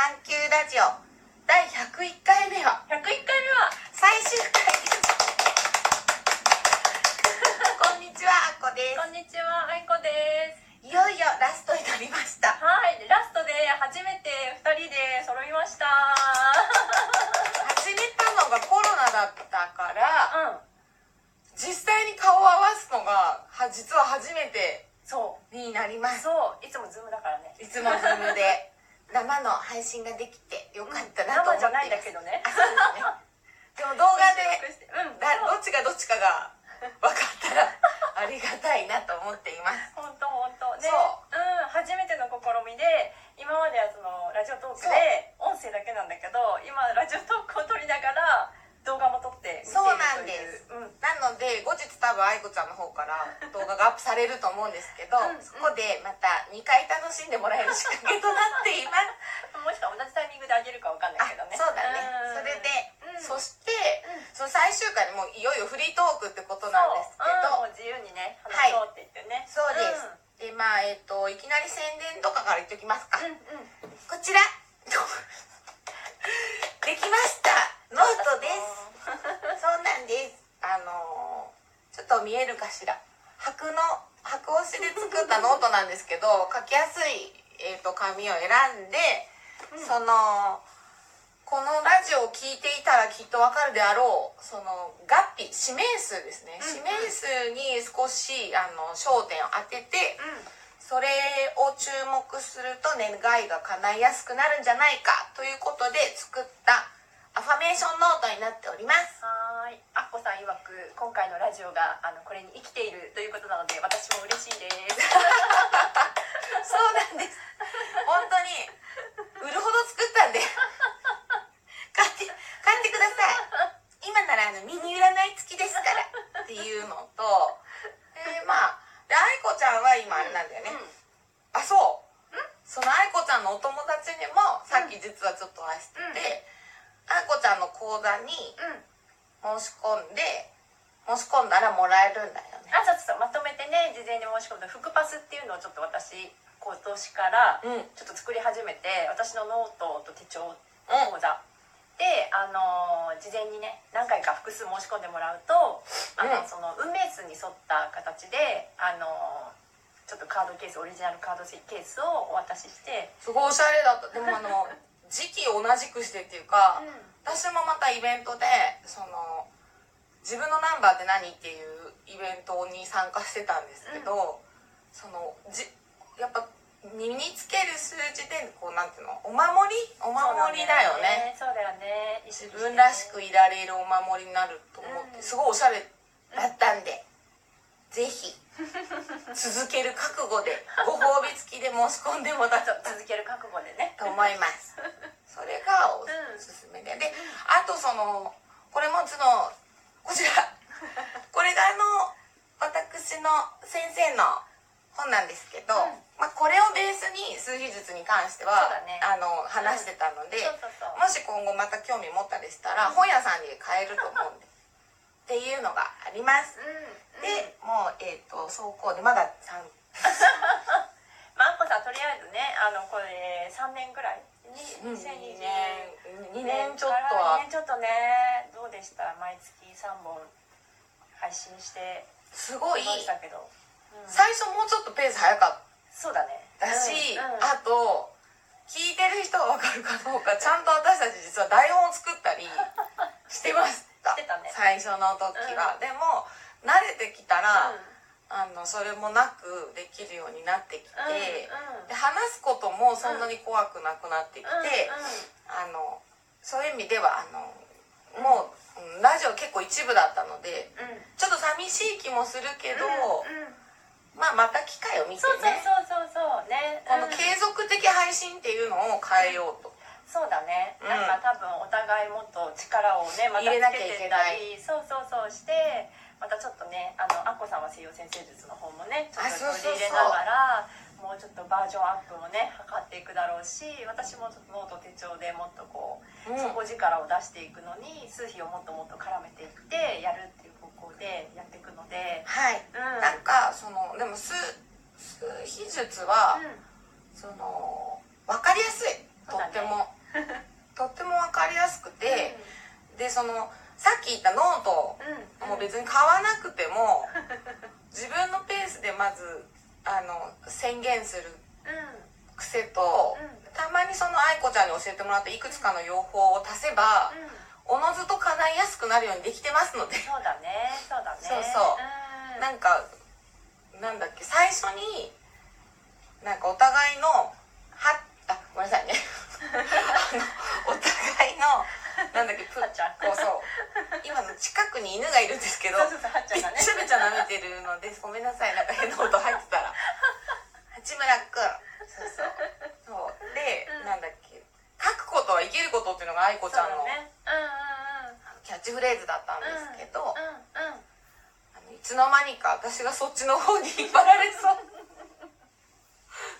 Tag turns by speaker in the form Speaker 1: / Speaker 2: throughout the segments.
Speaker 1: サンキューラジオ。第101回目は
Speaker 2: 101回目は？
Speaker 1: 最終回。ですこんにちはあっこで
Speaker 2: こんにちはあいこです。
Speaker 1: すいよいよラストになりました。
Speaker 2: はい。ラストで初めて2人で揃いました。
Speaker 1: 始めたのがコロナだったから
Speaker 2: うん。
Speaker 1: 実際に顔を合わすのがは実は初めて
Speaker 2: そう。
Speaker 1: になります。
Speaker 2: そう。いつもズームだからね。
Speaker 1: いつもズームで生の配信ができてよかったなと思っています。
Speaker 2: 生じゃないんだけどね。
Speaker 1: ね。でも動画で
Speaker 2: う。ん
Speaker 1: だどっちがどっちかが 分かったらありがたいなと思っています。
Speaker 2: 本当本当。ね
Speaker 1: そう。
Speaker 2: うん初めての試みで今まではそのラジオトークで音声だけなんだけど今ラジオトークを撮りながら動画も撮って見ている
Speaker 1: そうなんです
Speaker 2: といううん
Speaker 1: なので後日多分愛子ちゃんの方から動画がアップされると思うんですけど
Speaker 2: うん
Speaker 1: そこでまた2回楽しんでもらえる仕掛けとなっています。
Speaker 2: もしくは同じタイミングであげるかわかんないけどね。
Speaker 1: あそうだね。
Speaker 2: ん。
Speaker 1: それで、
Speaker 2: うん。
Speaker 1: そして、その最終回でもういよいよフリートークってことなんですけど。
Speaker 2: もう自由にね話そうって言ってね、
Speaker 1: そうです、でまあえっ、といきなり宣伝とかから言っておきますか、
Speaker 2: うん、うんうん。
Speaker 1: こちらで作ったノートなんですけど書きやすい、えー、と紙を選んで、
Speaker 2: うん。
Speaker 1: そのこのラジオを聞いていたらきっとわかるであろうその合否使命数ですね、
Speaker 2: うん。
Speaker 1: 使命数に少しあの焦点を当てて、
Speaker 2: うん。
Speaker 1: それを注目すると願いが叶いやすくなるんじゃないかということで作ったアファメーションノートになっております。
Speaker 2: はーい。あっこさん曰く今回のラジオがあのこれに生きているということなので私も嬉しいです。
Speaker 1: そうなんです。本当に売るほど作ったんで。買って買ってください。今ならあのミニ占い付きですからっていうのとえー、まあで愛子ちゃんは今あれなんだよね、あそう。その愛子ちゃんのお友達にもさっき実はちょっとお会いしてて、愛子ちゃんの講座に
Speaker 2: うん、うん
Speaker 1: 申し込んで申し込んだらもらえるんだよね。
Speaker 2: あそうそうそうまとめてね事前に申し込んだ福パスっていうのをちょっと私今年から
Speaker 1: うん。
Speaker 2: ちょっと作り始めて私のノートと手帳講座、であのー事前にね何回か複数申し込んでもらうとあの、
Speaker 1: うん。
Speaker 2: その運命数に沿った形であのーちょっとカードケースオリジナルカードケースをお渡しして、
Speaker 1: すごいおしゃれだった。でもあの 時期同じくしてっていうか、私もまたイベントでその自分のナンバーって何っていうイベントに参加してたんですけど、そのじやっぱ身につける数字でこうなんていうのお守り？お守りだよね。
Speaker 2: そうだよね。
Speaker 1: 自分らしくいられるお守りになると思って、
Speaker 2: うん。
Speaker 1: すごいおしゃれだったんで、ぜひ続ける覚悟でご褒美付きで申し込んでもらった
Speaker 2: 続ける覚悟でね。
Speaker 1: と思います。それがおすすめで。であとそのこれもそのこちら。これがあの私の先生の本なんですけど、
Speaker 2: うん。
Speaker 1: まあ、これをベースに数秘術に関しては、
Speaker 2: ね。
Speaker 1: あの話してたので、
Speaker 2: そうそうそう。
Speaker 1: もし今後また興味持ったりしたら、本屋さんで買えると思うんで。っていうのがあります、
Speaker 2: うん
Speaker 1: でもうえっ、と走行でまだ3
Speaker 2: まあ、こさんとりあえずねあのこれ3年ぐらい。に
Speaker 1: 2
Speaker 2: 2020
Speaker 1: 年2年ちょっと
Speaker 2: 2
Speaker 1: は
Speaker 2: 年ちょっとねどうでした？毎月3本配信して。
Speaker 1: すごい。最初もうちょっとペース早かっ
Speaker 2: そうだね。
Speaker 1: たし、
Speaker 2: うんうん。
Speaker 1: あと聞いてる人は分かるかどうか。ちゃんと私たち実は台本を作ったりしてました。
Speaker 2: してたね。
Speaker 1: 最初の時は、でも慣れてきたら、あのそれもなくできるようになってきて、
Speaker 2: うんうん。
Speaker 1: で話すこともそんなに怖くなくなってきて、
Speaker 2: うん。うん
Speaker 1: あのそういう意味ではあのもううんラジオ結構一部だったので
Speaker 2: うん。
Speaker 1: ちょっと寂しい気もするけど、
Speaker 2: うんうん。
Speaker 1: まあまた機会を見て
Speaker 2: そうそう
Speaker 1: ね
Speaker 2: そうそうそうね。
Speaker 1: この
Speaker 2: うん
Speaker 1: 継続的配信っていうのを変えようと、
Speaker 2: そうだね、
Speaker 1: うん。
Speaker 2: なんか多分お互いもっと力をねまた
Speaker 1: 入れなきゃい
Speaker 2: つけて
Speaker 1: い。
Speaker 2: たりそうそうそうしてまたちょっとねあのアッコさんは西洋占星術の方もねちょっと取り入れながらもうちょっとバージョンアップもね図っていくだろうし私もちょっとノート手帳でもっとこう、
Speaker 1: うん。
Speaker 2: 底力を出していくのに数秘をもっともっと絡めていってやるっていう方向でやっていくので。
Speaker 1: はい。
Speaker 2: うん。
Speaker 1: なんかそのでも数数秘術は、
Speaker 2: うん。
Speaker 1: その分かりやすい。とっても、とっても分かりやすくて、でそのさっき言ったノート。
Speaker 2: うん。
Speaker 1: も別に買わなくても 自分のペースでまずあの宣言する
Speaker 2: うん
Speaker 1: 癖と、
Speaker 2: うん。
Speaker 1: たまにその愛子ちゃんに教えてもらったいくつかの用法を足せば、
Speaker 2: うん。
Speaker 1: おのずと叶いやすくなるようにできてますので。
Speaker 2: そうだね。そうだね。
Speaker 1: そうそう。
Speaker 2: うん。
Speaker 1: なんかなんだっけ最初になんかお互いのはあごめんなさいね なんだっけプ
Speaker 2: はっちゃん。
Speaker 1: こうそう今の近くに犬がいるんですけど
Speaker 2: そうそうそうはっちゃんがね。
Speaker 1: ちゃべちゃ舐めてるのでごめんなさい。なんか変な音入ってたら。八村君そうそうそう。で、
Speaker 2: うん
Speaker 1: なんだっけ。書くことは生きることっていうのが愛子ちゃんの
Speaker 2: そうだねうんうん。
Speaker 1: キャッチフレーズだったんですけど、
Speaker 2: うんうんうん。
Speaker 1: あのいつの間にか私がそっちの方に引っ張られそう。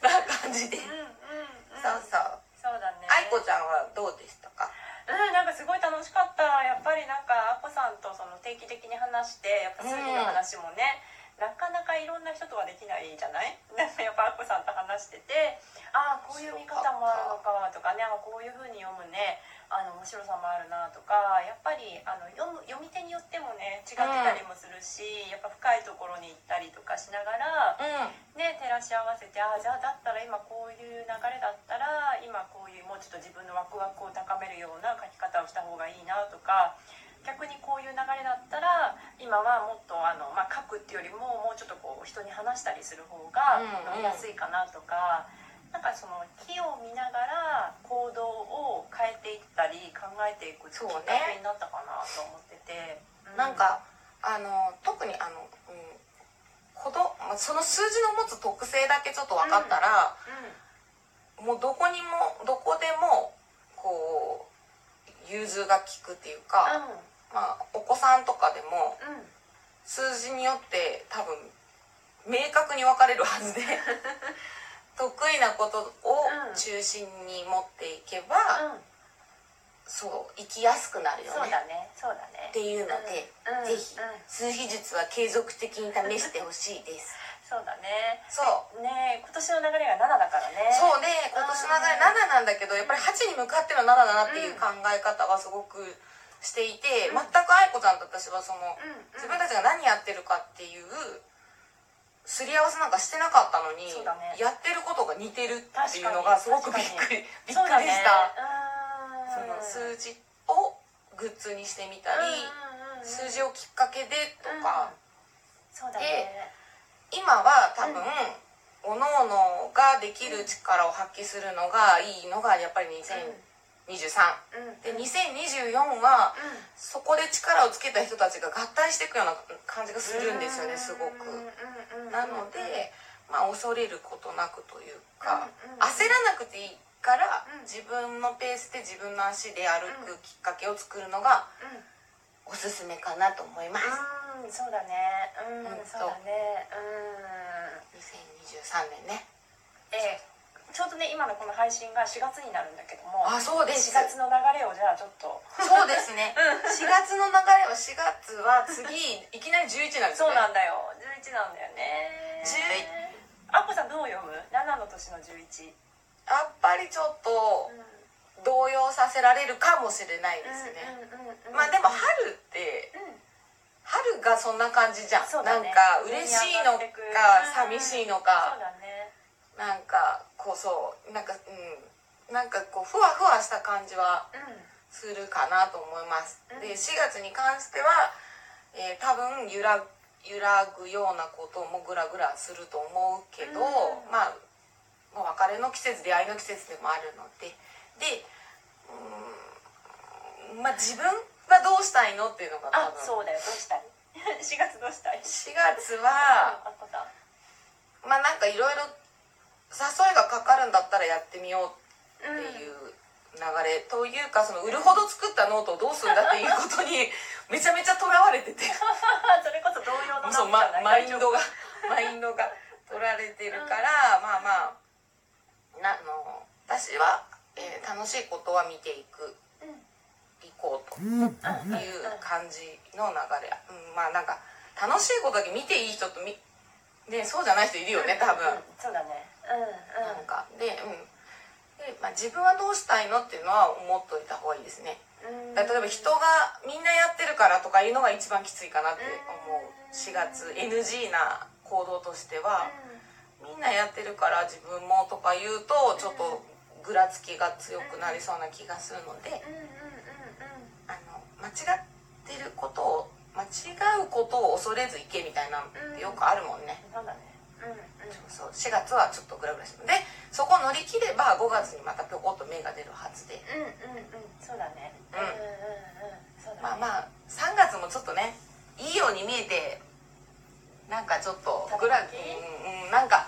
Speaker 1: な感じで、
Speaker 2: うんうんうん。
Speaker 1: そうそう。
Speaker 2: そうだね。
Speaker 1: 愛子ちゃんはどうでしたか？
Speaker 2: うんなんかすごい楽しかった。やっぱりなんかあこさんとその定期的に話してやっぱ数字の話もね、なかなかいろんな人とはできないじゃない？でもやっぱあこさんと話しててああこういう見方もあるのかとかねあこういう風に読むねあの面白さもあるなとかやっぱりあの読む読み手によってもね違ってたりもするし、やっぱ深いところに行ったりとかしながら
Speaker 1: うん
Speaker 2: ね、照らし合わせてああじゃあだったら今こういう流れだったら今こういうもうちょっと自分のワクワクを高めるような書き方をした方がいいなとか逆にこういう流れだったら今はもっとあの、まあ、書くっていうよりももうちょっとこう人に話したりする方が
Speaker 1: うんうん
Speaker 2: 読みやすいかなとか。なんかその木を見ながら行動を変えていったり考えていくきっか
Speaker 1: そうね
Speaker 2: けになったかなと思ってて、う
Speaker 1: なんかあの特にあの、うん、子どまあその数字の持つ特性だけちょっと分かったら、もうどこにもどこでもこう融通が利くっていうか、
Speaker 2: うんうん。
Speaker 1: まあ、お子さんとかでも
Speaker 2: うん。
Speaker 1: 数字によって多分明確に分かれるはずで 得意なことを
Speaker 2: うん
Speaker 1: 中心に持っていけば、
Speaker 2: うん
Speaker 1: そう生きやすくなるよ
Speaker 2: そう
Speaker 1: ね
Speaker 2: だね。そうだね。
Speaker 1: っていうので、
Speaker 2: うん。
Speaker 1: ぜひ
Speaker 2: うん。
Speaker 1: 数秘術は継続的に試してほしいです。
Speaker 2: そうだね。
Speaker 1: そう。
Speaker 2: ね今年の流れが7だからね。
Speaker 1: そうね今年の流れ7なんだけどやっぱり8に向かっての7だなっていう考え方はすごくしていて、
Speaker 2: うん。
Speaker 1: 全く愛子ちゃんと私はその自分たちが何やってるかっていうすり合わせなんかしてなかったのに、
Speaker 2: ね。
Speaker 1: やってることが似てるっていうのがすごくびっくりびっくりした、そ
Speaker 2: うん
Speaker 1: の数字をグッズにしてみたり、
Speaker 2: うんうんうん。
Speaker 1: 数字をきっかけでとか、
Speaker 2: そうだね。
Speaker 1: 今は多分、各々ができる力を発揮するのがいいのがやっぱり2023、
Speaker 2: うん
Speaker 1: で2024はそこで力をつけた人たちが合体していくような感じがするんですよねすごく。なので、まあ、恐れることなくというか、
Speaker 2: うんうん
Speaker 1: 焦らなくていいから、
Speaker 2: うん。
Speaker 1: 自分のペースで自分の足で歩くきっかけを作るのが
Speaker 2: うん。
Speaker 1: おすすめかなと思います。
Speaker 2: うんそうだね。うんそうだね。うん。
Speaker 1: 2023年ね。
Speaker 2: でちょうどね今のこの配信が4月になるんだけども
Speaker 1: あ、そうです。
Speaker 2: 4月の流れをじゃあちょっと
Speaker 1: そうですね。4月の流れは4月は次いきなり11なんです
Speaker 2: そう
Speaker 1: ね。
Speaker 2: なんだよ。11なんだよね。
Speaker 1: 11
Speaker 2: あっこさんどう読む？7の年の11
Speaker 1: やっぱりちょっと動揺させられるかもしれないですね。まあでも春って
Speaker 2: うん。
Speaker 1: 春がそんな感じじゃん。
Speaker 2: ね。
Speaker 1: なんか嬉しいのか寂しいの
Speaker 2: そう
Speaker 1: か、
Speaker 2: だね。
Speaker 1: なんかこうそうなんかうんなんかこうふわふわした感じは
Speaker 2: うん
Speaker 1: するかなと思います。
Speaker 2: うん。
Speaker 1: で4月に関しては、えー多分揺ら揺らぐようなこともグラグラすると思うけど、
Speaker 2: うん。
Speaker 1: まあまあ別れの季節出会いの季節でもあるので。でうんまあ自分はどうしたいのっていうのが多
Speaker 2: あ
Speaker 1: 分
Speaker 2: そうだよどうしたい？4月どうしたい
Speaker 1: ？4月は まあなんかいろいろ誘いがかかるんだったらやってみようっていう流れ、というかその売るほど作ったノートをどうするんだっていうことに めちゃめちゃとらわれてて。
Speaker 2: それこそ同様の
Speaker 1: そう、ま、マインドが マインドが取られてるから、まあまあなあの私は、えー楽しいことは見ていく
Speaker 2: うん。
Speaker 1: いこうという感じの流れ、うん、まあなんか楽しいことだけ見ていい人とみでそうじゃない人いるよね多分。
Speaker 2: うんそうだね。うんうん
Speaker 1: なんかで,、うん、でで、まあ、自分はどうしたいのっていうのは思っといた方がいいですね。
Speaker 2: うん。
Speaker 1: 例えば人がみんなやってるからとかいうのが一番きついかなって思う4月 NG な行動としてはみんなやってるから自分もとか言うとちょっとぐらつきが強くなりそうな気がするので間違ってることを間違うことを恐れずいけみたいなのってよくあるもんね
Speaker 2: そうだねうんうん
Speaker 1: そう4月はちょっとグラグラしてるでそこ乗り切れば5月にまたぴょこっと芽が出るはずで。
Speaker 2: うんうんうんそうだね。
Speaker 1: うん。
Speaker 2: うんうんうんそうだね。
Speaker 1: まあまあ3月もちょっとねいいように見えてなんかちょっとグラ
Speaker 2: ただね
Speaker 1: うんうんなんか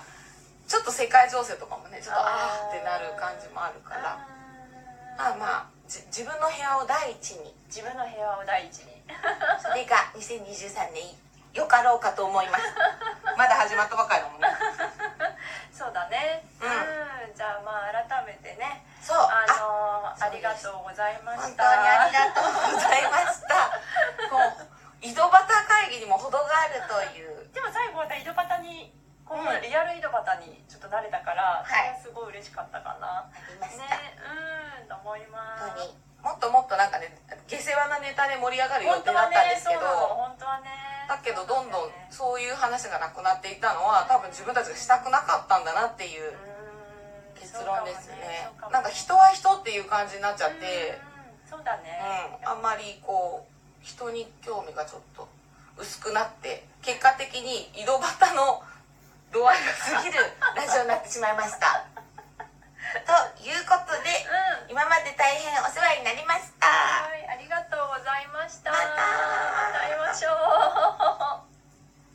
Speaker 1: ちょっと世界情勢とかもねちょっとあ
Speaker 2: あ
Speaker 1: ってなる感じもあるから。まあまあじ自分の部屋を第一に。
Speaker 2: 自分の平和を第一に。
Speaker 1: それが2023年よかろうかと思いますまだ始まったばかりだもんね。
Speaker 2: そうだね。
Speaker 1: う
Speaker 2: うん。じゃあまあ改めてね。
Speaker 1: そう。
Speaker 2: あ
Speaker 1: あ
Speaker 2: のありがとうございま
Speaker 1: 本当に
Speaker 2: した
Speaker 1: ありがとうございました。もう井戸端会議にも程があるという。
Speaker 2: でも最後また井戸端にこう、
Speaker 1: うん。
Speaker 2: リアル井戸端にちょっと慣れたから、
Speaker 1: はい。
Speaker 2: それはすごい嬉しかったかな。
Speaker 1: ありました、
Speaker 2: ね。うん。と思います。
Speaker 1: もっともっとなんかね下世話なネタで盛り上がる予定だったん
Speaker 2: ね
Speaker 1: ですけど、だけどどんどんそういう話がなくなっていったのは多分自分たちがしたくなかったんだなっていう
Speaker 2: うん。
Speaker 1: 結論ですね。
Speaker 2: そうかも
Speaker 1: なんか人は人っていう感じになっちゃって。
Speaker 2: うん。そうだね、
Speaker 1: うん。あんまりこう人に興味がちょっと薄くなって結果的に井戸端の度合いが過ぎるラジオになってしまいましたということで
Speaker 2: うん。
Speaker 1: 今まで大変お世話になりました。
Speaker 2: はいありがとうございました。
Speaker 1: また。
Speaker 2: また会いましょう